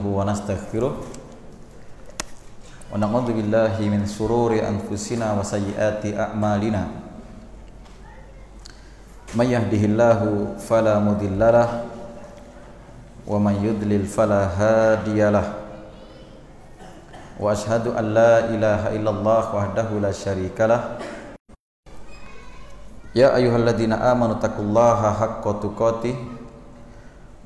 نستعينه ونستغفره ونعوذ بالله من شرور أنفسنا وسيئات أعمالنا من يهده الله فلا مضل له ومن يضلل فلا هادي له وأشهد أن لا إله إلا الله وحده لا شريك له يا أيها الذين آمنوا اتقوا الله حق تقاته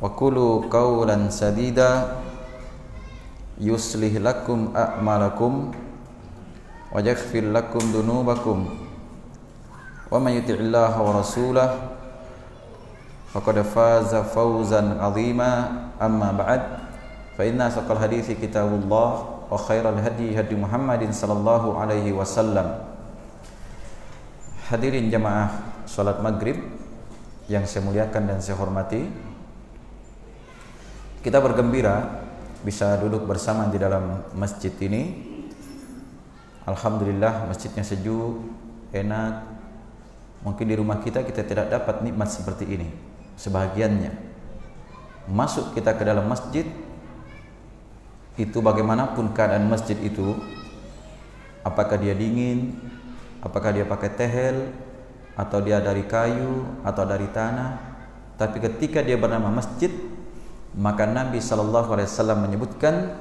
وقولوا قولا سديدا يصلح لكم أعمالكم ويغفر لكم ذنوبكم ومن يطع الله ورسوله فقد فاز فوزا عظيما أما بعد فإن أصدق الحديث كتاب الله وخير الهدي هدي محمد صلى الله عليه وسلم Hadirin jamaah salat maghrib yang saya muliakan dan saya hormati kita bergembira bisa duduk bersama di dalam masjid ini. Alhamdulillah masjidnya sejuk, enak. Mungkin di rumah kita kita tidak dapat nikmat seperti ini Sebahagiannya. Masuk kita ke dalam masjid Itu bagaimanapun keadaan masjid itu Apakah dia dingin Apakah dia pakai tehel Atau dia dari kayu Atau dari tanah. Tapi ketika dia bernama masjid maka Nabi wasallam menyebutkan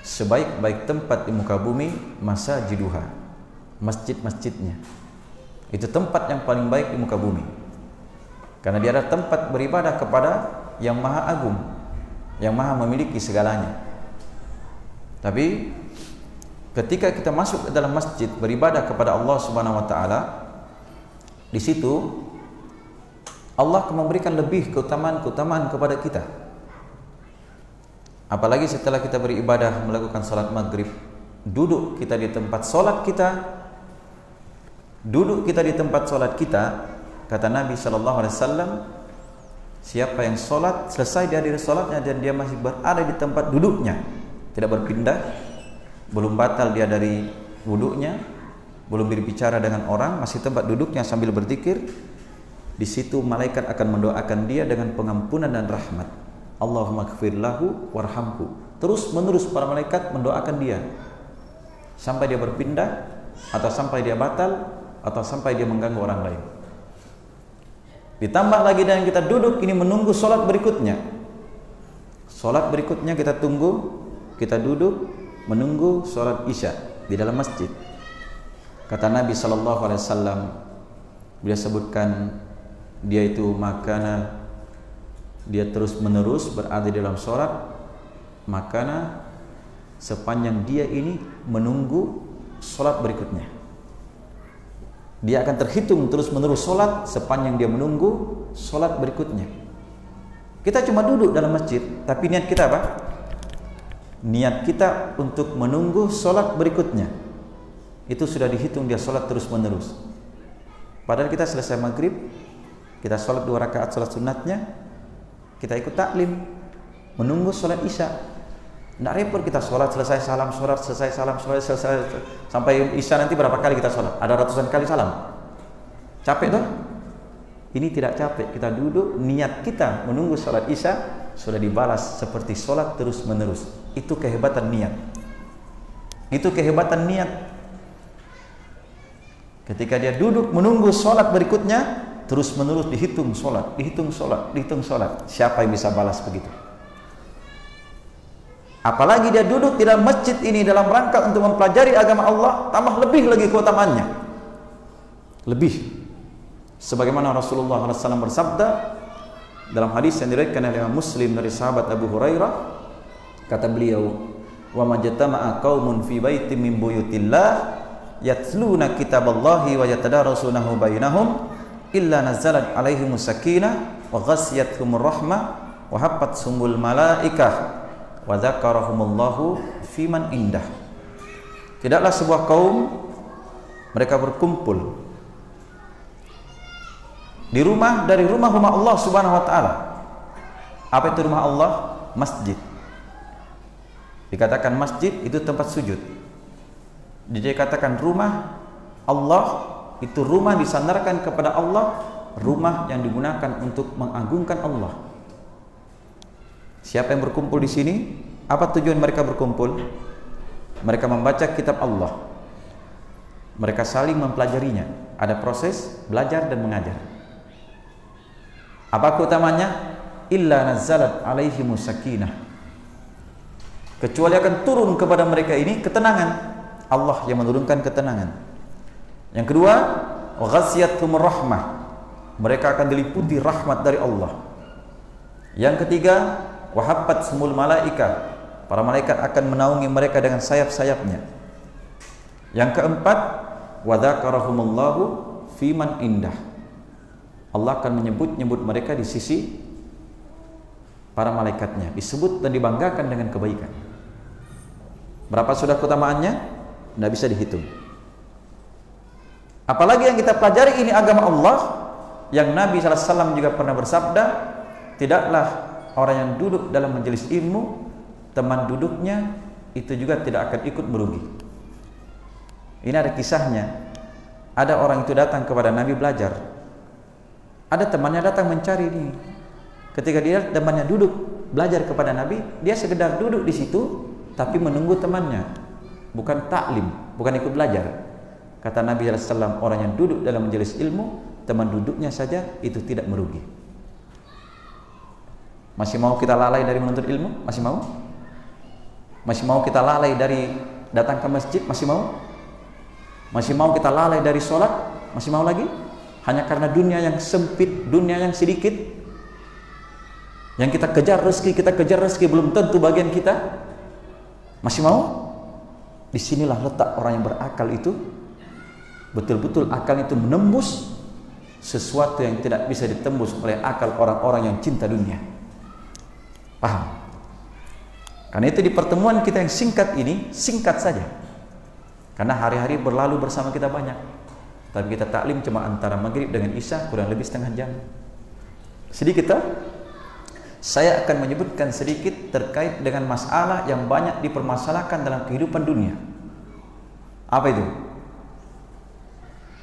sebaik-baik tempat di muka bumi masa jiduha masjid-masjidnya. Itu tempat yang paling baik di muka bumi. Karena dia adalah tempat beribadah kepada yang maha agung yang maha memiliki segalanya. Tapi ketika kita masuk ke dalam masjid beribadah kepada Allah Subhanahu wa taala di situ Allah akan memberikan lebih keutamaan-keutamaan kepada kita Apalagi setelah kita beribadah melakukan salat maghrib Duduk kita di tempat salat kita Duduk kita di tempat salat kita Kata Nabi SAW Siapa yang salat Selesai dia dari salatnya Dan dia masih berada di tempat duduknya Tidak berpindah Belum batal dia dari wuduknya Belum berbicara dengan orang Masih tempat duduknya sambil berzikir Di situ malaikat akan mendoakan dia Dengan pengampunan dan rahmat Allahumma kfir lahu warhamhu. Terus menerus para malaikat mendoakan dia sampai dia berpindah atau sampai dia batal atau sampai dia mengganggu orang lain. Ditambah lagi dengan kita duduk ini menunggu solat berikutnya. Solat berikutnya kita tunggu, kita duduk menunggu solat isya di dalam masjid. Kata Nabi Shallallahu Alaihi Wasallam, beliau sebutkan dia itu makanan dia terus menerus berada dalam sholat maka sepanjang dia ini menunggu sholat berikutnya. Dia akan terhitung terus menerus sholat sepanjang dia menunggu sholat berikutnya. Kita cuma duduk dalam masjid tapi niat kita apa? niat kita untuk menunggu sholat berikutnya. Itu sudah dihitung dia sholat terus menerus padahal kita selesai maghrib kita sholat dua rakaat sholat sunatnya kita ikut taklim menunggu sholat isya. Tidak repot kita sholat selesai salam sholat selesai salam sholat selesai sampai isya nanti berapa kali kita sholat ada ratusan kali salam. Capek tuh ini tidak capek. Kita duduk niat kita menunggu sholat isya sudah dibalas seperti sholat terus menerus itu kehebatan niat. Itu kehebatan niat. Ketika dia duduk menunggu sholat berikutnya terus menerus dihitung sholat, dihitung sholat, dihitung sholat. Siapa yang bisa balas begitu? Apalagi dia duduk di dalam masjid ini dalam rangka untuk mempelajari agama Allah, tambah lebih lagi keutamaannya. Lebih. Sebagaimana Rasulullah SAW bersabda dalam hadis yang diriwayatkan oleh Muslim dari sahabat Abu Hurairah, kata beliau, "Wa majtama'a qaumun fi baitin min buyutillah yatluna kitaballahi wa yatadarasunahu bainahum illa nazalat alaihim sakinah wa ghasyiyatuhum rahmah wa haffat sumul malaikah wa dzakarahumullahu fiman indah. Tidaklah sebuah kaum mereka berkumpul di rumah dari rumah-rumah Allah Subhanahu wa taala. Apa itu rumah Allah? Masjid. Dikatakan masjid itu tempat sujud. Dikatakan rumah Allah itu rumah disandarkan kepada Allah, rumah yang digunakan untuk mengagungkan Allah. Siapa yang berkumpul di sini? Apa tujuan mereka berkumpul? Mereka membaca kitab Allah. Mereka saling mempelajarinya. Ada proses belajar dan mengajar. Apa keutamanya? Illa nazzalat alaihi sakinah. Kecuali akan turun kepada mereka ini ketenangan. Allah yang menurunkan ketenangan. Yang kedua, ghasyiyatuhum rahmah. Mereka akan diliputi rahmat dari Allah. Yang ketiga, wahabbat semul malaika. Para malaikat akan menaungi mereka dengan sayap-sayapnya. Yang keempat, wadzakarahumullahu fiman indah. Allah akan menyebut-nyebut mereka di sisi para malaikatnya, disebut dan dibanggakan dengan kebaikan. Berapa sudah keutamaannya? Tidak bisa dihitung. Apalagi yang kita pelajari ini agama Allah yang Nabi SAW juga pernah bersabda, tidaklah orang yang duduk dalam majelis ilmu, teman duduknya itu juga tidak akan ikut merugi. Ini ada kisahnya. Ada orang itu datang kepada Nabi belajar. Ada temannya datang mencari ini. Ketika dia temannya duduk belajar kepada Nabi, dia sekedar duduk di situ tapi menunggu temannya. Bukan taklim, bukan ikut belajar. Kata Nabi SAW, orang yang duduk dalam majelis ilmu, teman duduknya saja itu tidak merugi. Masih mau kita lalai dari menuntut ilmu? Masih mau? Masih mau kita lalai dari datang ke masjid? Masih mau? Masih mau kita lalai dari sholat? Masih mau lagi? Hanya karena dunia yang sempit, dunia yang sedikit, yang kita kejar rezeki, kita kejar rezeki belum tentu bagian kita. Masih mau? Di sinilah letak orang yang berakal itu betul-betul akal itu menembus sesuatu yang tidak bisa ditembus oleh akal orang-orang yang cinta dunia. Paham? Karena itu di pertemuan kita yang singkat ini, singkat saja. Karena hari-hari berlalu bersama kita banyak. Tapi kita taklim cuma antara maghrib dengan isya kurang lebih setengah jam. Sedikit tak? Saya akan menyebutkan sedikit terkait dengan masalah yang banyak dipermasalahkan dalam kehidupan dunia. Apa itu?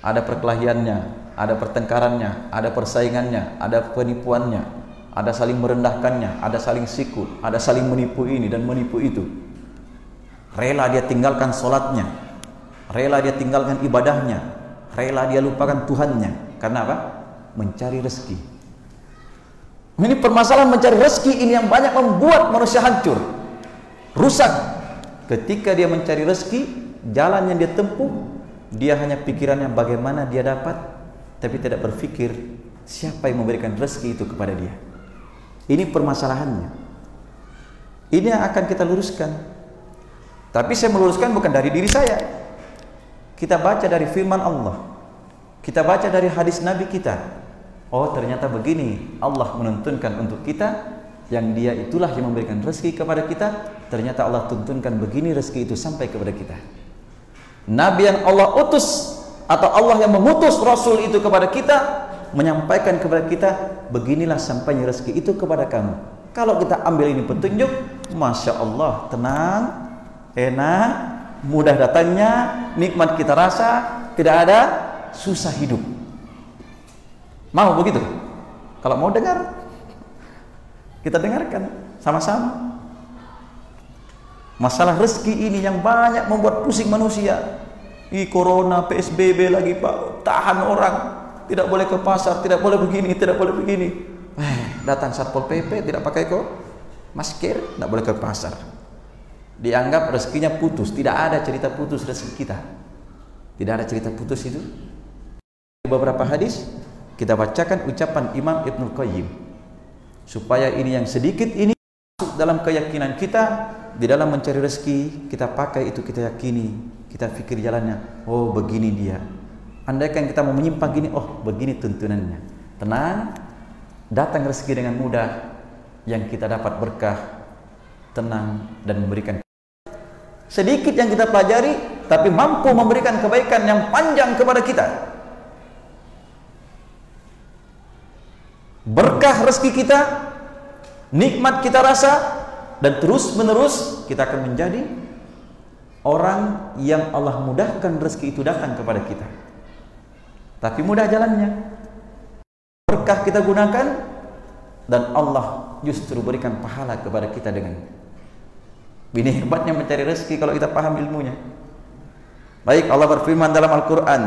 Ada perkelahiannya, ada pertengkarannya, ada persaingannya, ada penipuannya, ada saling merendahkannya, ada saling sikut, ada saling menipu ini dan menipu itu. Rela dia tinggalkan solatnya, rela dia tinggalkan ibadahnya, rela dia lupakan Tuhannya. Karena apa? Mencari rezeki. Ini permasalahan mencari rezeki ini yang banyak membuat manusia hancur, rusak. Ketika dia mencari rezeki, jalan yang dia tempuh dia hanya pikirannya bagaimana dia dapat, tapi tidak berpikir siapa yang memberikan rezeki itu kepada dia. Ini permasalahannya. Ini yang akan kita luruskan. Tapi saya meluruskan bukan dari diri saya. Kita baca dari firman Allah. Kita baca dari hadis Nabi kita. Oh ternyata begini Allah menuntunkan untuk kita yang dia itulah yang memberikan rezeki kepada kita ternyata Allah tuntunkan begini rezeki itu sampai kepada kita Nabi yang Allah utus atau Allah yang mengutus Rasul itu kepada kita menyampaikan kepada kita beginilah sampainya rezeki itu kepada kamu. Kalau kita ambil ini petunjuk Masya Allah tenang enak mudah datangnya nikmat kita rasa tidak ada susah hidup. Mau begitu? Kalau mau dengar kita dengarkan sama-sama Masalah rezeki ini yang banyak membuat pusing manusia. Di corona, PSBB lagi Pak, tahan orang. Tidak boleh ke pasar, tidak boleh begini, tidak boleh begini. Eh, datang Satpol PP tidak pakai kok masker, tidak boleh ke pasar. Dianggap rezekinya putus, tidak ada cerita putus rezeki kita. Tidak ada cerita putus itu. Beberapa hadis kita bacakan ucapan Imam Ibnu Qayyim supaya ini yang sedikit ini masuk dalam keyakinan kita di dalam mencari rezeki kita pakai itu kita yakini kita pikir jalannya oh begini dia. Andaikan kita mau menyimpang gini oh begini tuntunannya. Tenang datang rezeki dengan mudah yang kita dapat berkah tenang dan memberikan. Sedikit yang kita pelajari tapi mampu memberikan kebaikan yang panjang kepada kita. Berkah rezeki kita nikmat kita rasa dan terus menerus kita akan menjadi orang yang Allah mudahkan rezeki itu datang kepada kita. Tapi mudah jalannya. Berkah kita gunakan dan Allah justru berikan pahala kepada kita dengan ini hebatnya mencari rezeki kalau kita paham ilmunya. Baik Allah berfirman dalam Al-Quran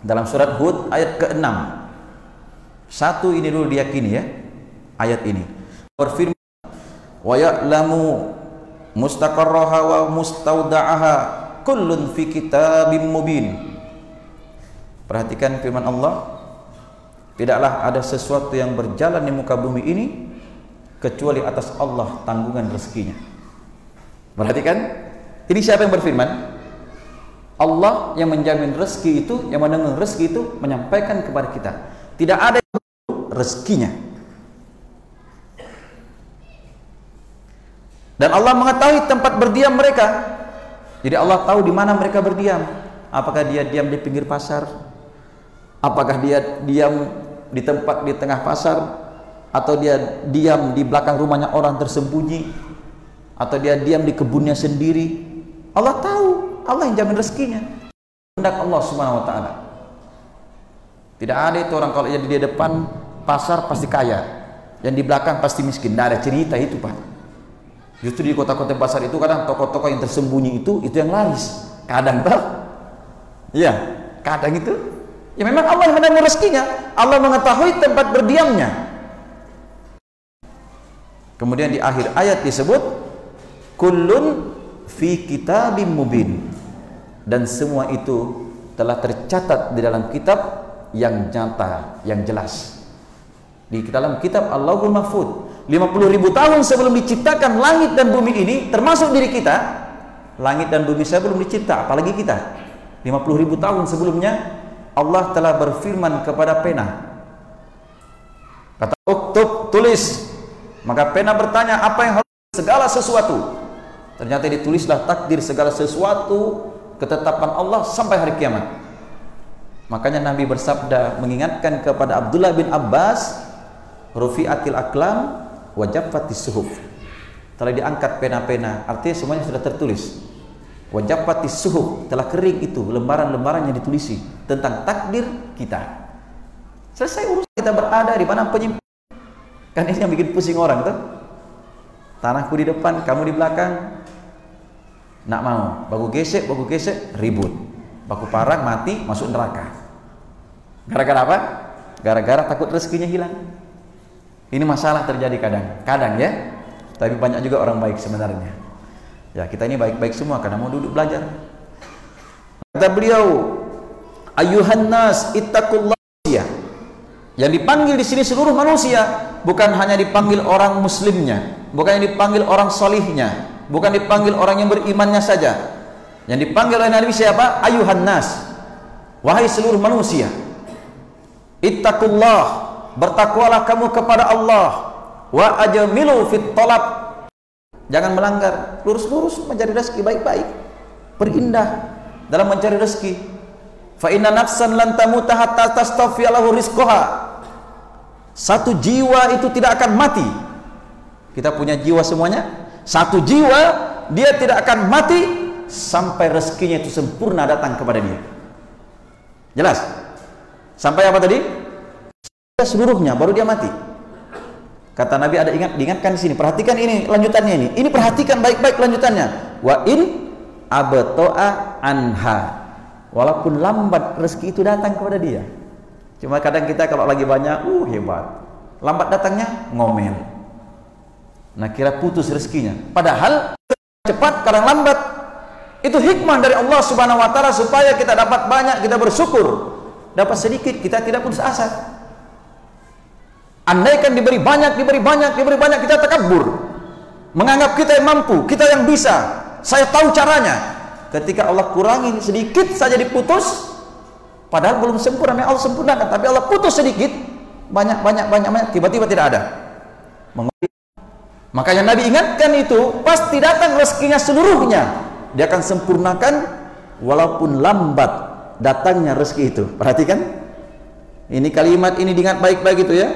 dalam surat Hud ayat ke-6 satu ini dulu diyakini ya ayat ini. Berfirman wa ya'lamu mustaqarraha wa mustauda'aha kullun fi kitabim mubin perhatikan firman Allah tidaklah ada sesuatu yang berjalan di muka bumi ini kecuali atas Allah tanggungan rezekinya Perhatikan, ini siapa yang berfirman? Allah yang menjamin rezeki itu, yang menanggung rezeki itu menyampaikan kepada kita. Tidak ada rezekinya. Dan Allah mengetahui tempat berdiam mereka. Jadi Allah tahu di mana mereka berdiam. Apakah dia diam di pinggir pasar? Apakah dia diam di tempat di tengah pasar? Atau dia diam di belakang rumahnya orang tersembunyi? atau dia diam di kebunnya sendiri Allah tahu Allah yang jamin rezekinya hendak Allah subhanahu wa ta'ala tidak ada itu orang kalau jadi di depan pasar pasti kaya yang di belakang pasti miskin tidak ada cerita itu pak justru di kota-kota pasar itu kadang toko-toko yang tersembunyi itu itu yang laris. Kadang tak iya kadang itu. Ya memang Allah yang rezekinya. Allah mengetahui tempat berdiamnya. Kemudian di akhir ayat disebut kullun fi kitabim mubin. Dan semua itu telah tercatat di dalam kitab yang nyata, yang jelas. Di dalam kitab Allahul Mahfud 50 ribu tahun sebelum diciptakan langit dan bumi ini termasuk diri kita langit dan bumi saya belum dicipta apalagi kita. 50 ribu tahun sebelumnya Allah telah berfirman kepada pena. Kata uktub tulis. Maka pena bertanya apa yang harus segala sesuatu. Ternyata ditulislah takdir segala sesuatu ketetapan Allah sampai hari kiamat. Makanya Nabi bersabda mengingatkan kepada Abdullah bin Abbas, "Rufi'atil aklam wajafatis suhuf." Telah diangkat pena-pena, artinya semuanya sudah tertulis. Wajafatis suhuf, telah kering itu lembaran-lembaran yang ditulisi tentang takdir kita. Selesai urusan kita berada di mana penyimpan. Kan ini yang bikin pusing orang tuh. Tanahku di depan, kamu di belakang, nak mau baku gesek baku gesek ribut baku parang mati masuk neraka gara-gara apa gara-gara takut rezekinya hilang ini masalah terjadi kadang. Kadang ya. Tapi banyak juga orang baik sebenarnya. Ya kita ini baik-baik semua karena mau duduk belajar. Kata beliau ayuhan nas ittaqullah yang dipanggil di sini seluruh manusia bukan hanya dipanggil orang muslimnya bukan yang dipanggil orang solihnya bukan dipanggil orang yang berimannya saja. Yang dipanggil oleh Nabi siapa? Ayuhan nas. Wahai seluruh manusia. Ittaqullah bertakwalah kamu kepada Allah. Wa ajmilu fit talab. Jangan melanggar. Lurus-lurus mencari rezeki baik-baik. Berindah dalam mencari rezeki. Fa inna nafsan lan tamuta hatta tastaghfir lahu rizqaha satu jiwa itu tidak akan mati. Kita punya jiwa semuanya. Satu jiwa dia tidak akan mati sampai rezekinya itu sempurna datang kepada dia. Jelas? Sampai apa tadi? Seluruhnya baru dia mati. Kata Nabi ada ingat diingatkan di sini. Perhatikan ini lanjutannya ini. Ini perhatikan baik-baik lanjutannya. Wa in abtoa anha. Walaupun lambat rezeki itu datang kepada dia. Cuma kadang kita kalau lagi banyak, uh hebat. Lambat datangnya ngomel Nah kira putus rezekinya. Padahal cepat kadang lambat. Itu hikmah dari Allah Subhanahu wa taala supaya kita dapat banyak, kita bersyukur. Dapat sedikit, kita tidak putus asa. Andaikan diberi banyak, diberi banyak, diberi banyak, kita takabur. Menganggap kita yang mampu, kita yang bisa. Saya tahu caranya. Ketika Allah kurangi sedikit saja diputus, padahal belum sempurna, Allah sempurnakan, tapi Allah putus sedikit, banyak, banyak, banyak, banyak, tiba-tiba tidak ada. Mengerti Makanya Nabi ingatkan itu, pasti datang rezekinya seluruhnya. Dia akan sempurnakan walaupun lambat datangnya rezeki itu. Perhatikan. Ini kalimat ini diingat baik-baik itu ya.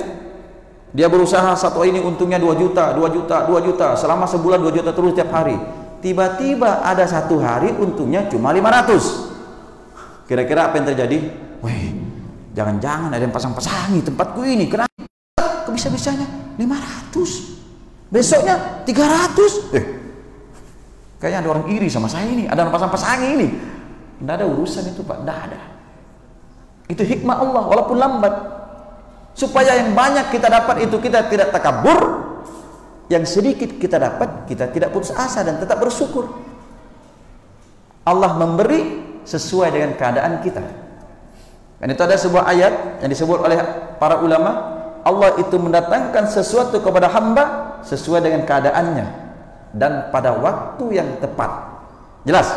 Dia berusaha satu ini untungnya 2 juta, 2 juta, 2 juta. Selama sebulan 2 juta terus tiap hari. Tiba-tiba ada satu hari untungnya cuma 500. Kira-kira apa yang terjadi? Wih, jangan-jangan ada yang pasang-pasangi tempatku ini. Kenapa? Kebisa-bisanya 500. Besoknya 300. Eh, kayaknya ada orang iri sama saya ini. Ada orang pasang-pasangi ini. Tidak ada urusan itu Pak, tidak ada. Itu hikmah Allah walaupun lambat supaya yang banyak kita dapat itu kita tidak takabur. Yang sedikit kita dapat kita tidak putus asa dan tetap bersyukur. Allah memberi sesuai dengan keadaan kita. Dan itu ada sebuah ayat yang disebut oleh para ulama Allah itu mendatangkan sesuatu kepada hamba sesuai dengan keadaannya dan pada waktu yang tepat. Jelas?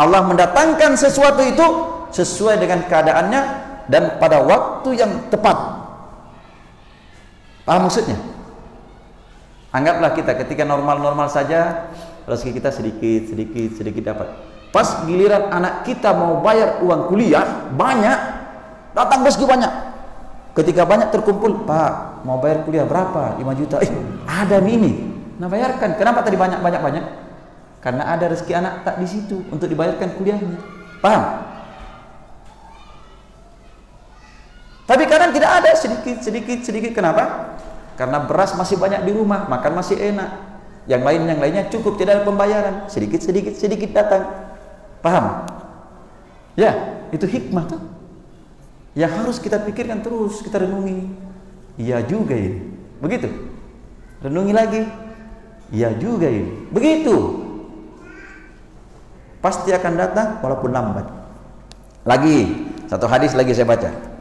Allah mendatangkan sesuatu itu sesuai dengan keadaannya dan pada waktu yang tepat. Paham maksudnya? Anggaplah kita ketika normal-normal saja rezeki kita sedikit, sedikit, sedikit dapat. Pas giliran anak kita mau bayar uang kuliah banyak, datang rezeki banyak. Ketika banyak terkumpul, Pak, mau bayar kuliah berapa? 5 juta. Eh, ada nih ini. Nah, bayarkan. Kenapa tadi banyak-banyak banyak? Karena ada rezeki anak tak di situ untuk dibayarkan kuliahnya. Paham? Tidak ada sedikit, sedikit, sedikit. Kenapa? Karena beras masih banyak di rumah, makan masih enak. Yang lain, yang lainnya cukup, tidak ada pembayaran. Sedikit, sedikit, sedikit datang. Paham? Ya, itu hikmah tuh. Yang harus kita pikirkan terus, kita renungi. Iya juga ini. Begitu. Renungi lagi. Iya juga ini. Begitu. Pasti akan datang walaupun lambat. Lagi, satu hadis lagi saya baca.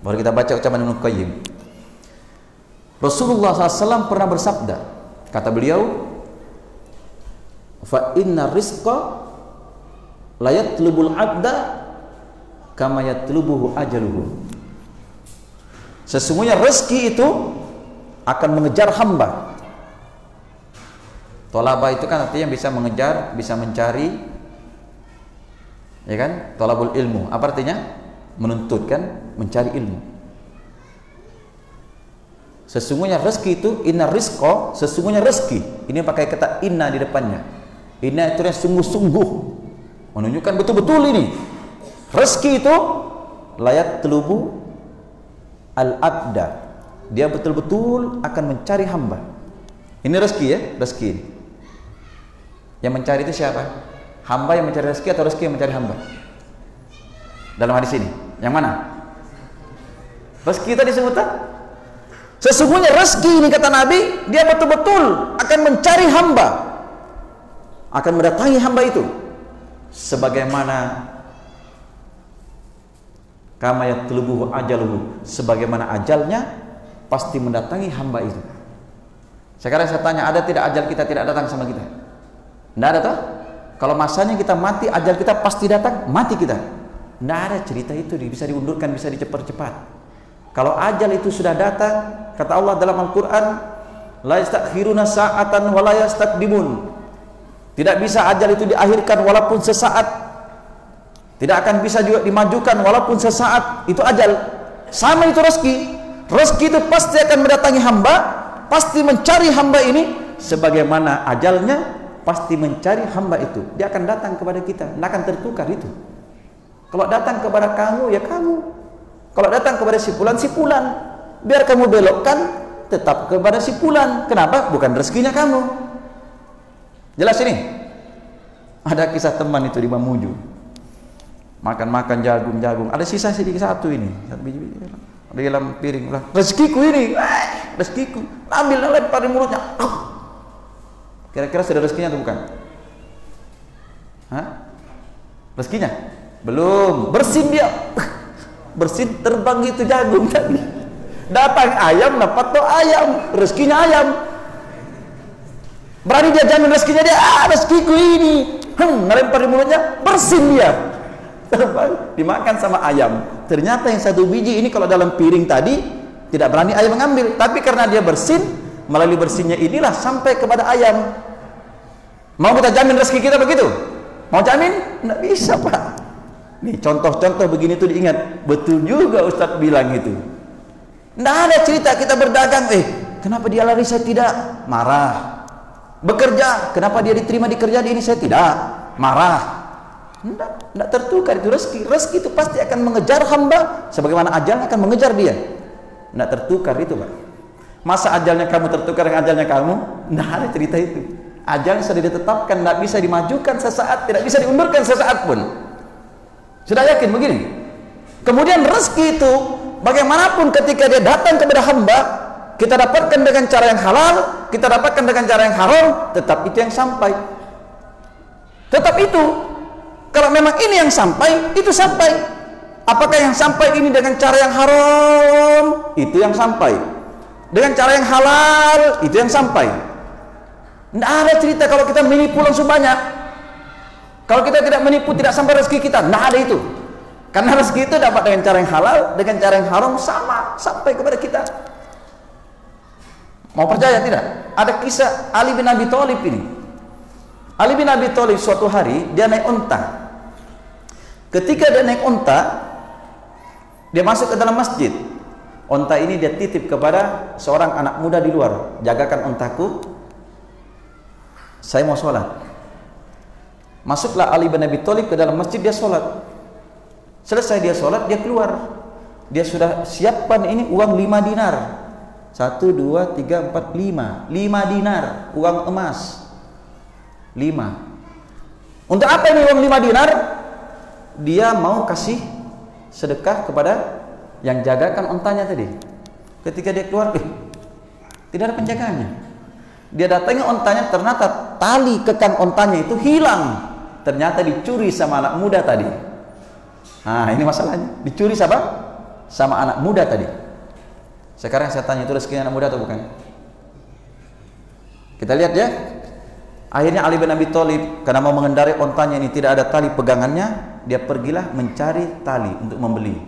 Baru kita baca ucapan Ibnu Qayyim. Rasulullah SAW pernah bersabda, kata beliau, fa inna rizqa la yatlubul abda kama yatlubuhu ajaluhu. Sesungguhnya rezeki itu akan mengejar hamba. Tolaba itu kan artinya bisa mengejar, bisa mencari, ya kan? Tolabul ilmu. Apa artinya? Menuntut kan? Mencari ilmu. Sesungguhnya rezeki itu inna rizqo sesungguhnya rezeki. Ini pakai kata inna di depannya. Inna itu yang sungguh-sungguh. Menunjukkan betul-betul ini. Rezeki itu layat telubu al-abda. Dia betul-betul akan mencari hamba. Ini rezeki ya rezeki ini. Yang mencari itu siapa? Hamba yang mencari rezeki atau rezeki yang mencari hamba? Dalam hadis ini? Yang mana? Rezeki tadi sebutan? Sesungguhnya rezeki ini kata Nabi, dia betul-betul akan mencari hamba. Akan mendatangi hamba itu. Sebagaimana kama yatlubuhu ajaluhu. Sebagaimana ajalnya pasti mendatangi hamba itu. Sekarang saya tanya, ada tidak ajal kita tidak datang sama kita? Tidak ada toh? Kalau masanya kita mati, ajal kita pasti datang, mati kita. Tidak ada cerita itu bisa diundurkan, bisa dicepat-cepat. Kalau ajal itu sudah datang, kata Allah dalam Al-Quran, la yastakhiruna sa'atan wa la yastaqdimun. Tidak bisa ajal itu diakhirkan walaupun sesaat. Tidak akan bisa juga dimajukan walaupun sesaat. Itu ajal. Sama itu rezeki. Rezeki itu pasti akan mendatangi hamba, pasti mencari hamba ini sebagaimana ajalnya pasti mencari hamba itu. Dia akan datang kepada kita, tidak akan tertukar itu. Kalau datang kepada kamu, ya kamu. Kalau datang kepada si pulan, si pulan. Biar kamu belokkan, tetap kepada si pulan. Kenapa? Bukan rezekinya kamu. Jelas ini? Ada kisah teman itu di Mamuju. Makan-makan jagung-jagung. Ada sisa sedikit satu ini. Di dalam piring. Rezekiku ini. Eh, rezekiku. Ambil, lempar di mulutnya. Kira-kira sudah rezekinya atau bukan? Hah? Rezekinya? Belum, bersin dia. Bersin terbang itu jagung tadi. Datang ayam dapat tuh ayam, rezekinya ayam. Berani dia jamin rezekinya dia, ah rezekiku ini. Hmm, ngelempar di mulutnya, bersin dia. Terbang, dimakan sama ayam. Ternyata yang satu biji ini kalau dalam piring tadi tidak berani ayam mengambil, tapi karena dia bersin, melalui bersihnya inilah sampai kepada ayam. Mau kita jamin rezeki kita begitu? Mau jamin? Tidak bisa pak. Nih contoh-contoh begini tuh diingat. Betul juga Ustadz bilang itu. Tidak ada cerita kita berdagang. Eh, kenapa dia lari saya tidak? Marah. Bekerja, kenapa dia diterima di kerjaan ini saya tidak? Marah. Tidak, tidak tertukar itu rezeki. Rezeki itu pasti akan mengejar hamba sebagaimana ajalnya akan mengejar dia. Tidak tertukar itu, Pak. Masa ajalnya kamu tertukar dengan ajalnya kamu? Tidak ada cerita itu. Ajal sudah ditetapkan, tidak bisa dimajukan sesaat, tidak bisa diundurkan sesaat pun. Sudah yakin begini? Kemudian rezeki itu bagaimanapun ketika dia datang kepada hamba, kita dapatkan dengan cara yang halal, kita dapatkan dengan cara yang haram, tetap itu yang sampai. Tetap itu. Kalau memang ini yang sampai, itu sampai. Apakah yang sampai ini dengan cara yang haram? Itu yang sampai. Dengan cara yang halal, itu yang sampai. Tidak ada cerita kalau kita menipu langsung banyak. Kalau kita tidak menipu, tidak sampai rezeki kita. Tidak ada itu. Karena rezeki itu dapat dengan cara yang halal, dengan cara yang haram sama sampai kepada kita. Mau percaya tidak? Ada kisah Ali bin Abi Thalib ini. Ali bin Abi Thalib suatu hari dia naik unta. Ketika dia naik unta, dia masuk ke dalam masjid. Unta ini dia titip kepada seorang anak muda di luar. Jagakan untaku. Saya mau sholat. Masuklah Ali bin Abi Thalib ke dalam masjid dia sholat. Selesai dia sholat dia keluar. Dia sudah siapkan ini uang 5 dinar satu, dua, tiga, empat, lima. Lima dinar uang emas. Lima. Untuk apa ini uang lima dinar? Dia mau kasih sedekah kepada yang jagakan ontanya tadi. Ketika dia keluar, eh, tidak ada penjaganya. Dia datangi ontanya, ternyata tali kekang ontanya itu hilang. Ternyata dicuri sama anak muda tadi. Nah, ini masalahnya. Dicuri sama sama anak muda tadi. Sekarang saya tanya itu rezeki anak muda atau bukan? Kita lihat ya. Akhirnya Ali bin Abi Thalib karena mau mengendarai ontanya ini tidak ada tali pegangannya, dia pergilah mencari tali untuk membeli.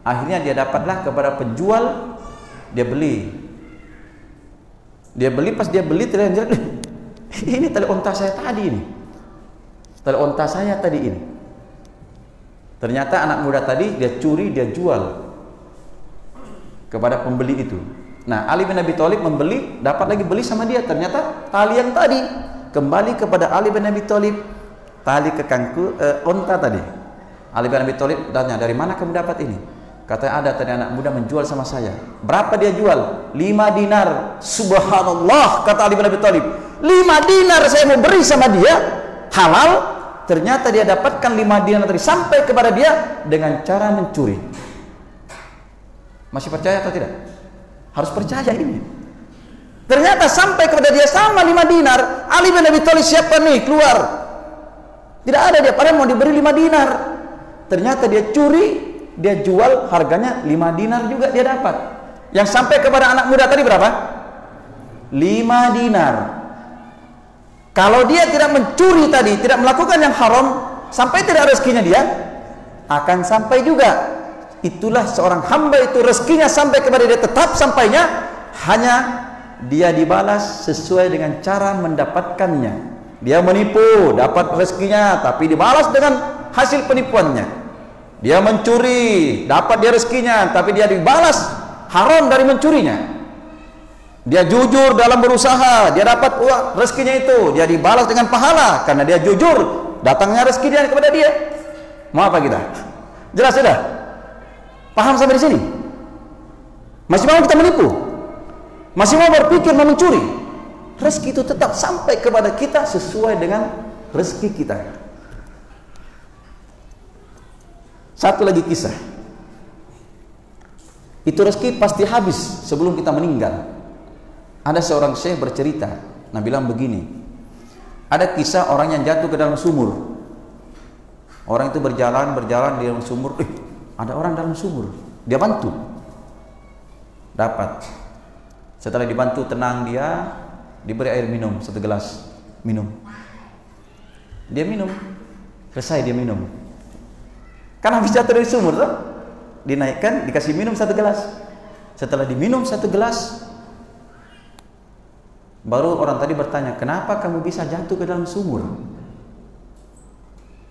Akhirnya dia dapatlah kepada penjual, dia beli. Dia beli pas dia beli terlihat ini tali onta saya tadi ini. Tali onta saya tadi ini. Ternyata anak muda tadi dia curi, dia jual kepada pembeli itu. Nah, Ali bin Abi Thalib membeli, dapat lagi beli sama dia. Ternyata tali yang tadi kembali kepada Ali bin Abi Thalib. Tali kekangku eh, onta tadi. Ali bin Abi Thalib tanya, "Dari mana kamu dapat ini?" Katanya ada tadi anak muda menjual sama saya. Berapa dia jual? 5 dinar. Subhanallah, kata Ali bin Abi Thalib. 5 dinar saya mau beri sama dia, halal. Ternyata dia dapatkan 5 dinar tadi sampai kepada dia dengan cara mencuri. Masih percaya atau tidak? Harus percaya ini. Ternyata sampai kepada dia sama lima dinar, Ali bin Abi Thalib siapa nih keluar? Tidak ada dia, padahal mau diberi lima dinar. Ternyata dia curi, dia jual harganya lima dinar juga dia dapat. Yang sampai kepada anak muda tadi berapa? Lima dinar. Kalau dia tidak mencuri tadi, tidak melakukan yang haram, sampai tidak rezekinya dia, akan sampai juga. Itulah seorang hamba itu rezekinya sampai kepada dia tetap sampainya hanya dia dibalas sesuai dengan cara mendapatkannya. Dia menipu dapat rezekinya tapi dibalas dengan hasil penipuannya. Dia mencuri dapat dia rezekinya tapi dia dibalas haram dari mencurinya dia jujur dalam berusaha dia dapat uang rezekinya itu dia dibalas dengan pahala karena dia jujur datangnya rezekinya kepada dia mau apa kita jelas sudah Paham sampai di sini? Masih mau kita menipu? Masih mau berpikir mau mencuri? Rezeki itu tetap sampai kepada kita sesuai dengan rezeki kita. Satu lagi kisah. Itu rezeki pasti habis sebelum kita meninggal. Ada seorang syekh bercerita, nah bilang begini. Ada kisah orang yang jatuh ke dalam sumur. Orang itu berjalan, berjalan di dalam sumur, eh, ada orang dalam sumur, dia bantu. Dapat. Setelah dibantu tenang dia, diberi air minum satu gelas, minum. Dia minum. Selesai dia minum. Kan habis jatuh dari sumur tuh. Dinaikkan, dikasih minum satu gelas. Setelah diminum satu gelas, Baru orang tadi bertanya, kenapa kamu bisa jatuh ke dalam sumur?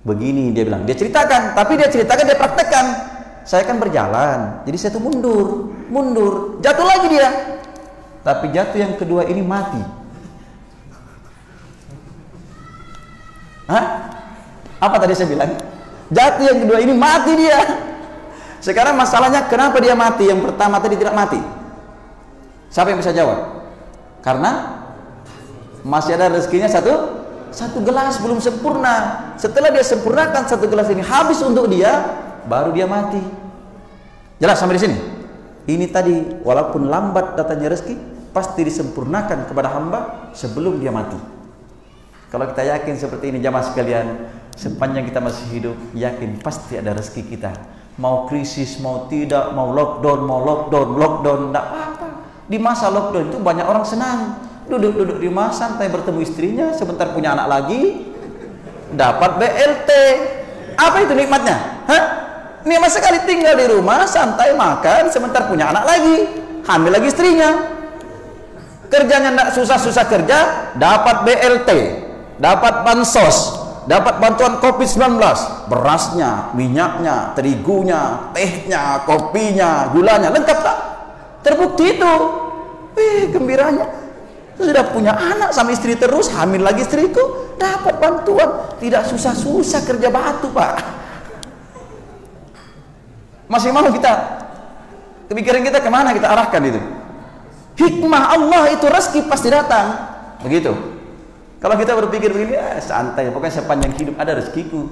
Begini dia bilang, dia ceritakan, tapi dia ceritakan, dia praktekkan. Saya kan berjalan, jadi saya tuh mundur, mundur, jatuh lagi dia. Tapi jatuh yang kedua ini mati. Hah? Apa tadi saya bilang? Jatuh yang kedua ini mati dia. Sekarang masalahnya kenapa dia mati? Yang pertama tadi tidak mati. Siapa yang bisa jawab? Karena masih ada rezekinya satu satu gelas belum sempurna. Setelah dia sempurnakan satu gelas ini habis untuk dia, baru dia mati. Jelas sampai di sini. Ini tadi walaupun lambat datanya rezeki, pasti disempurnakan kepada hamba sebelum dia mati. Kalau kita yakin seperti ini jamaah sekalian, sepanjang kita masih hidup, yakin pasti ada rezeki kita. Mau krisis, mau tidak, mau lockdown, mau lockdown, lockdown, tidak apa-apa. Di masa lockdown itu banyak orang senang. Duduk-duduk di rumah, santai bertemu istrinya, sebentar punya anak lagi, dapat BLT. Apa itu nikmatnya? Hah? Nikmat sekali tinggal di rumah, santai makan, sebentar punya anak lagi, hamil lagi istrinya. Kerjanya tidak susah-susah kerja, dapat BLT, dapat bansos, dapat bantuan COVID-19, berasnya, minyaknya, terigunya, tehnya, kopinya, gulanya, lengkap tak? Terbukti itu. Wih, gembiranya. Sudah punya anak sama istri terus, hamil lagi istriku, dapat bantuan. Tidak susah-susah kerja batu, Pak. Masih mau kita? Kepikiran kita ke mana kita arahkan itu? Hikmah Allah itu rezeki pasti datang. Begitu. Kalau kita berpikir begini, eh, santai, pokoknya sepanjang hidup ada rezekiku.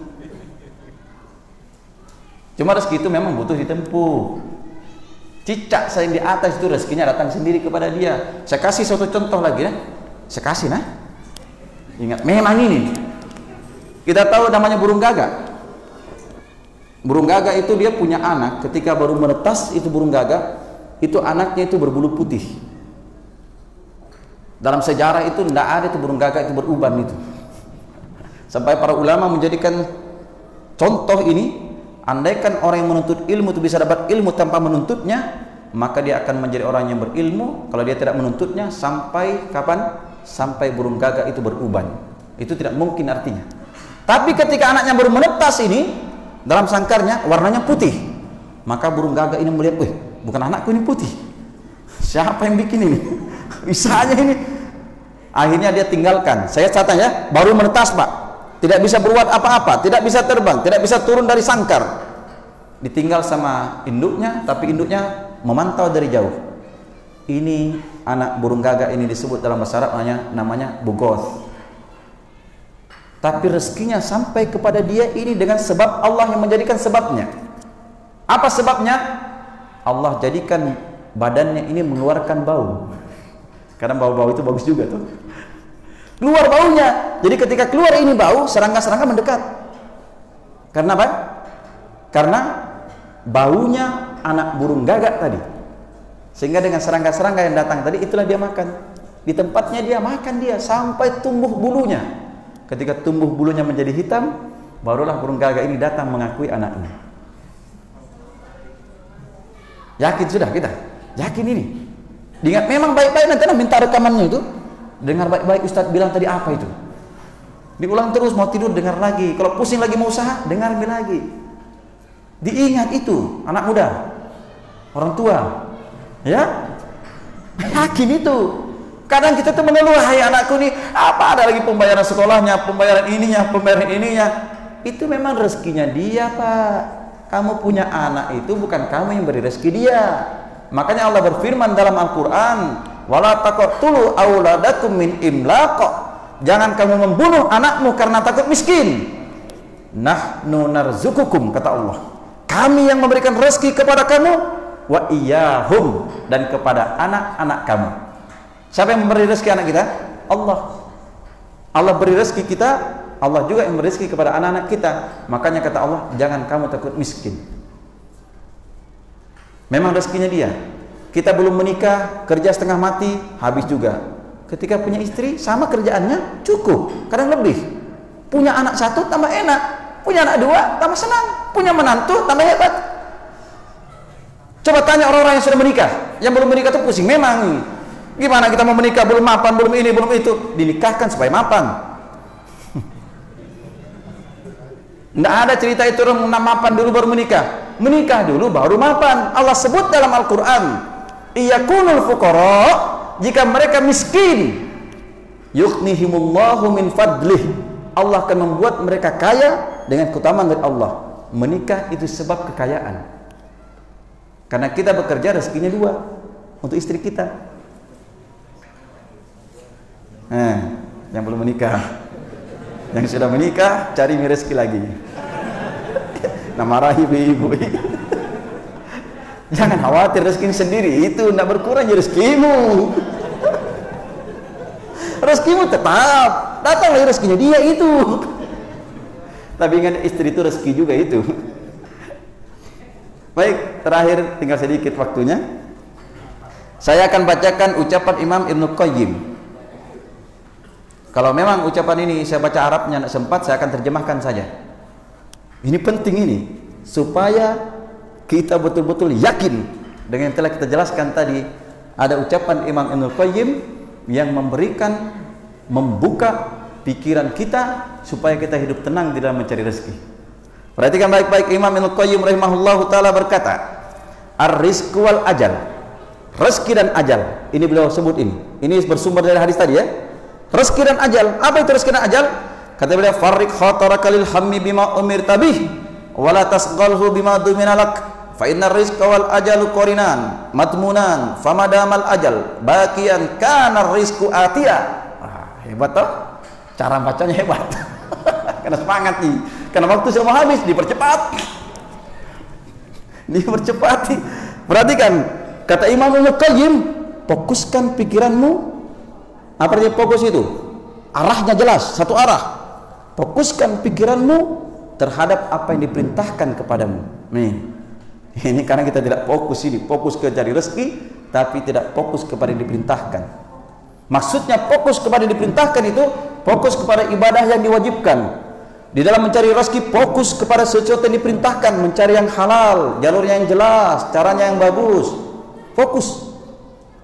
Cuma rezeki itu memang butuh ditempuh. Cicak saya di atas itu rezekinya datang sendiri kepada dia. Saya kasih satu contoh lagi ya. Saya kasih nah. Ingat, memang ini. Kita tahu namanya burung gagak. Burung gagak itu dia punya anak ketika baru menetas itu burung gagak, itu anaknya itu berbulu putih. Dalam sejarah itu tidak ada itu burung gagak itu beruban itu. Sampai para ulama menjadikan contoh ini, andaikan orang yang menuntut ilmu itu bisa dapat ilmu tanpa menuntutnya, maka dia akan menjadi orang yang berilmu. Kalau dia tidak menuntutnya, sampai kapan? Sampai burung gagak itu beruban. Itu tidak mungkin artinya. Tapi ketika anaknya baru menetas ini, dalam sangkarnya warnanya putih. Maka burung gagak ini melihat, wih, bukan anakku ini putih. Siapa yang bikin ini? Bisanya ini. Akhirnya dia tinggalkan. Saya catat ya, baru menetas pak. Tidak bisa berbuat apa-apa, tidak bisa terbang, tidak bisa turun dari sangkar. Ditinggal sama induknya, tapi induknya memantau dari jauh. Ini anak burung gagak ini disebut dalam bahasa Arab namanya, namanya bugoth. Tapi rezekinya sampai kepada dia ini dengan sebab Allah yang menjadikan sebabnya. Apa sebabnya? Allah jadikan badannya ini mengeluarkan bau. Karena bau-bau itu bagus juga tuh. Keluar baunya. Jadi ketika keluar ini bau, serangga-serangga mendekat. Karena apa? Karena baunya anak burung gagak tadi. Sehingga dengan serangga-serangga yang datang tadi itulah dia makan. Di tempatnya dia makan dia sampai tumbuh bulunya. Ketika tumbuh bulunya menjadi hitam, barulah burung gagak ini datang mengakui anaknya. Yakin sudah kita? Yakin ini? Diingat memang baik-baik nanti minta rekamannya itu. Dengar baik-baik Ustadz bilang tadi apa itu? Diulang terus mau tidur dengar lagi. Kalau pusing lagi mau usaha dengar lagi. Diingat itu anak muda, orang tua, ya yakin itu. Kadang kita tuh mengeluh, hai anakku nih, apa ada lagi pembayaran sekolahnya, pembayaran ininya, pembayaran ininya. Itu memang rezekinya dia, Pak. Kamu punya anak itu bukan kamu yang beri rezeki dia. Makanya Allah berfirman dalam Al-Qur'an, "Wala taqtulu auladakum min imlaq." Jangan kamu membunuh anakmu karena takut miskin. Nahnu narzukukum kata Allah. Kami yang memberikan rezeki kepada kamu wa iyyahum dan kepada anak-anak kamu. Siapa yang memberi rezeki anak kita? Allah. Allah beri rezeki kita, Allah juga yang memberi rezeki kepada anak-anak kita. Makanya kata Allah, jangan kamu takut miskin. Memang rezekinya dia. Kita belum menikah, kerja setengah mati, habis juga. Ketika punya istri, sama kerjaannya, cukup. Kadang lebih. Punya anak satu, tambah enak. Punya anak dua, tambah senang. Punya menantu, tambah hebat. Coba tanya orang-orang yang sudah menikah. Yang belum menikah itu pusing. Memang Gimana kita mau menikah belum mapan, belum ini, belum itu, dinikahkan supaya mapan. Tidak ada cerita itu orang mapan dulu baru menikah. Menikah dulu baru mapan. Allah sebut dalam Al-Quran. Iyakunul fuqara jika mereka miskin yuknihimullahu min fadlih. Allah akan membuat mereka kaya dengan keutamaan dari Allah. Menikah itu sebab kekayaan. Karena kita bekerja rezekinya dua untuk istri kita. Nah, yang belum menikah. Yang sudah menikah cari rezeki lagi. Nah ibu-ibu jangan khawatir rezeki sendiri itu tidak berkurang ya rezekimu. Rezekimu tetap. Datang lagi rezekinya dia itu. Tapi ingat istri itu rezeki juga itu. Baik terakhir tinggal sedikit waktunya. Saya akan bacakan ucapan Imam Ibn Qayyim. Kalau memang ucapan ini saya baca Arabnya tidak sempat saya akan terjemahkan saja. Ini penting ini. Supaya kita betul-betul yakin dengan yang telah kita jelaskan tadi ada ucapan Imam Ibn Qayyim yang memberikan membuka pikiran kita supaya kita hidup tenang di dalam mencari rezeki. Perhatikan baik-baik Imam Ibnu Qayyim rahimahullahu taala berkata, "Ar-rizqu wal ajal." Rezeki dan ajal. Ini beliau sebut ini. Ini bersumber dari hadis tadi ya. Rezeki dan ajal. Apa itu rezeki dan ajal? Kata beliau, "Farriq khataraka hammi bima umirta bih wa la bima dumina lak." Fa innar rizqa wal ajalu qorinan matmunan famadamal ajal bakian kana rizqu atia ah, hebat toh? Cara bacanya hebat. Karena semangat nih. Karena waktu sudah habis dipercepat. Dipercepat. Perhatikan kata Imam Ibnu Qayyim fokuskan pikiranmu. Apa artinya fokus itu? Arahnya jelas satu arah. Fokuskan pikiranmu terhadap apa yang diperintahkan kepadamu. Nih ini karena kita tidak fokus ini, fokus ke cari rezeki, tapi tidak fokus kepada yang diperintahkan. Maksudnya fokus kepada yang diperintahkan itu fokus kepada ibadah yang diwajibkan. Di dalam mencari rezeki fokus kepada sesuatu yang diperintahkan, mencari yang halal, jalurnya yang jelas, caranya yang bagus. Fokus.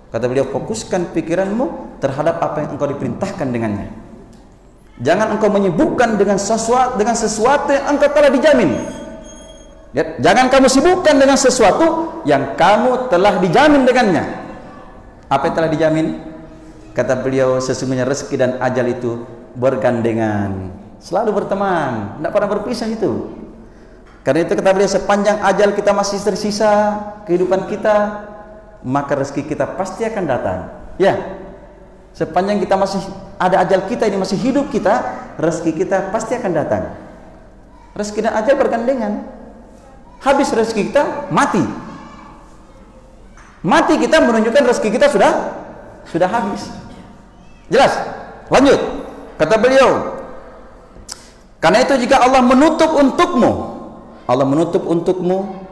Kata beliau, fokuskan pikiranmu terhadap apa yang engkau diperintahkan dengannya. Jangan engkau menyibukkan dengan sesuatu dengan sesuatu yang engkau telah dijamin. Ya, jangan kamu sibukkan dengan sesuatu yang kamu telah dijamin dengannya. Apa yang telah dijamin? Kata beliau, sesungguhnya rezeki dan ajal itu bergandengan, selalu berteman, tidak pernah berpisah itu. Karena itu kata beliau, sepanjang ajal kita masih tersisa kehidupan kita, maka rezeki kita pasti akan datang. Ya, sepanjang kita masih ada ajal kita ini masih hidup kita, rezeki kita pasti akan datang. Rezeki dan ajal bergandengan habis rezeki kita mati. Mati kita menunjukkan rezeki kita sudah sudah habis. Jelas? Lanjut. Kata beliau karena itu jika Allah menutup untukmu Allah menutup untukmu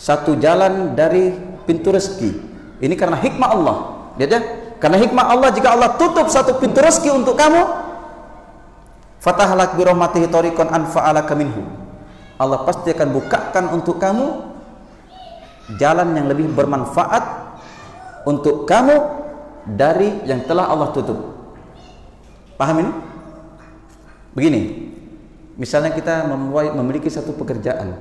satu jalan dari pintu rezeki. Ini karena hikmah Allah. Lihat ya. Karena hikmah Allah jika Allah tutup satu pintu rezeki untuk kamu fatahalak bi rahmatihi tariqan anfa'alaka minhu Allah pasti akan bukakan untuk kamu jalan yang lebih bermanfaat untuk kamu dari yang telah Allah tutup. Paham ini? Begini, misalnya kita memiliki satu pekerjaan,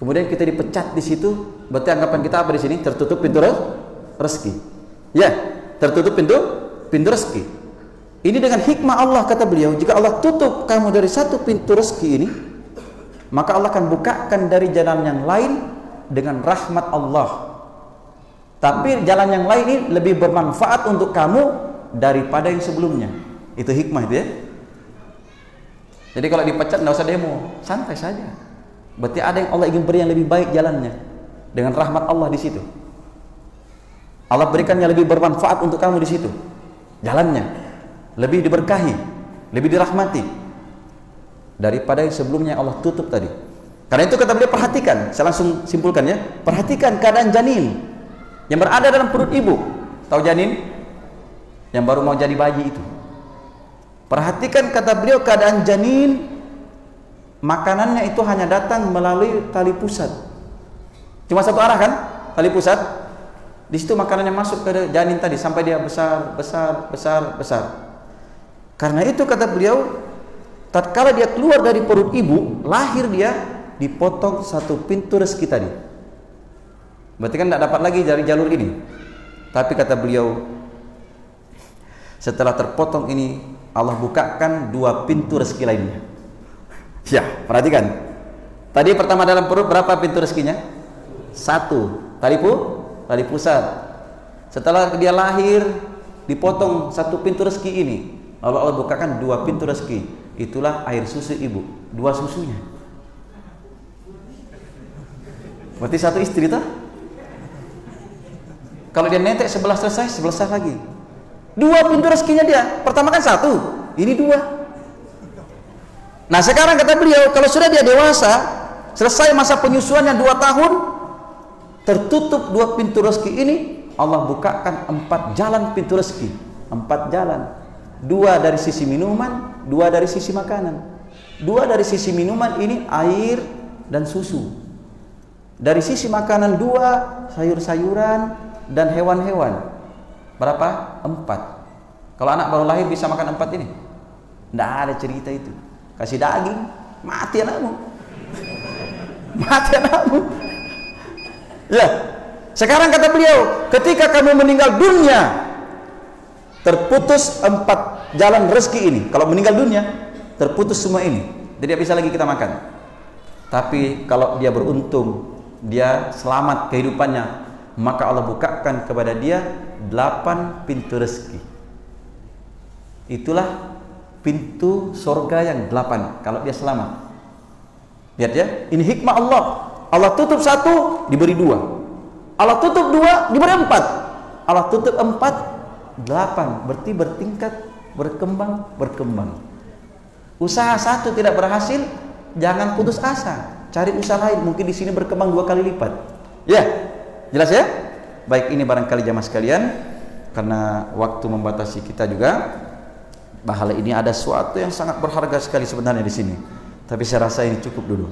kemudian kita dipecat di situ, berarti anggapan kita apa di sini? Tertutup pintu rezeki. Ya, tertutup pintu pintu rezeki. Ini dengan hikmah Allah kata beliau, jika Allah tutup kamu dari satu pintu rezeki ini, maka Allah akan bukakan dari jalan yang lain dengan rahmat Allah. Tapi jalan yang lain ini lebih bermanfaat untuk kamu daripada yang sebelumnya. Itu hikmah itu ya. Jadi kalau dipecat tidak usah demo, santai saja. Berarti ada yang Allah ingin beri yang lebih baik jalannya dengan rahmat Allah di situ. Allah berikan yang lebih bermanfaat untuk kamu di situ. Jalannya lebih diberkahi, lebih dirahmati daripada yang sebelumnya Allah tutup tadi. Karena itu kata beliau perhatikan, saya langsung simpulkan ya, perhatikan keadaan janin yang berada dalam perut ibu. Tahu janin? Yang baru mau jadi bayi itu. Perhatikan kata beliau keadaan janin makanannya itu hanya datang melalui tali pusat. Cuma satu arah kan? Tali pusat. Di situ makanannya masuk ke janin tadi sampai dia besar, besar, besar, besar. Karena itu kata beliau, tatkala dia keluar dari perut ibu, lahir dia dipotong satu pintu rezeki tadi. Berarti kan tidak dapat lagi dari jalur ini. Tapi kata beliau, setelah terpotong ini, Allah bukakan dua pintu rezeki lainnya. Ya, perhatikan. Tadi pertama dalam perut berapa pintu rezekinya? Satu. Tadi pu tali pusat. Setelah dia lahir, dipotong satu pintu rezeki ini. Allah Allah bukakan dua pintu rezeki. Itulah air susu ibu, dua susunya. Berarti satu istri tak? Kalau dia netek sebelah selesai, sebelah lagi. Dua pintu rezekinya dia. Pertama kan satu, ini dua. Nah sekarang kata beliau, kalau sudah dia dewasa, selesai masa penyusuannya dua tahun, tertutup dua pintu rezeki ini Allah bukakan empat jalan pintu rezeki empat jalan dua dari sisi minuman dua dari sisi makanan dua dari sisi minuman ini air dan susu dari sisi makanan dua sayur-sayuran dan hewan-hewan berapa? empat kalau anak baru lahir bisa makan empat ini? tidak ada cerita itu kasih daging mati anakmu mati anakmu Ya. Sekarang kata beliau, ketika kamu meninggal dunia, terputus empat jalan rezeki ini. Kalau meninggal dunia, terputus semua ini. Tidak bisa lagi kita makan. Tapi kalau dia beruntung, dia selamat kehidupannya, maka Allah bukakan kepada dia delapan pintu rezeki. Itulah pintu sorga yang delapan kalau dia selamat. Lihat ya, ini hikmah Allah. Allah tutup satu, diberi dua. Allah tutup dua, diberi empat. Allah tutup empat, delapan. Berarti bertingkat, berkembang, berkembang. Usaha satu tidak berhasil, jangan putus asa. Cari usaha lain, mungkin di sini berkembang dua kali lipat. Ya, jelas ya? Baik ini barangkali jamaah sekalian, karena waktu membatasi kita juga, bahala ini ada sesuatu yang sangat berharga sekali sebenarnya di sini. Tapi saya rasa ini cukup dulu.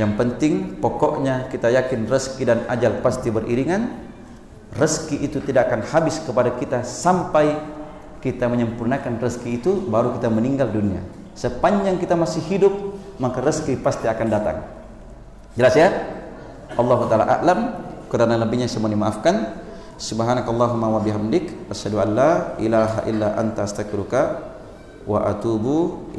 Yang penting pokoknya kita yakin rezeki dan ajal pasti beriringan. Rezeki itu tidak akan habis kepada kita sampai kita menyempurnakan rezeki itu baru kita meninggal dunia. Sepanjang kita masih hidup maka rezeki pasti akan datang. Jelas ya? Allah taala a'lam. Kurang lebihnya semua dimaafkan. Subhanakallahumma wa bihamdik asyhadu an la ilaha illa anta astaghfiruka wa atubu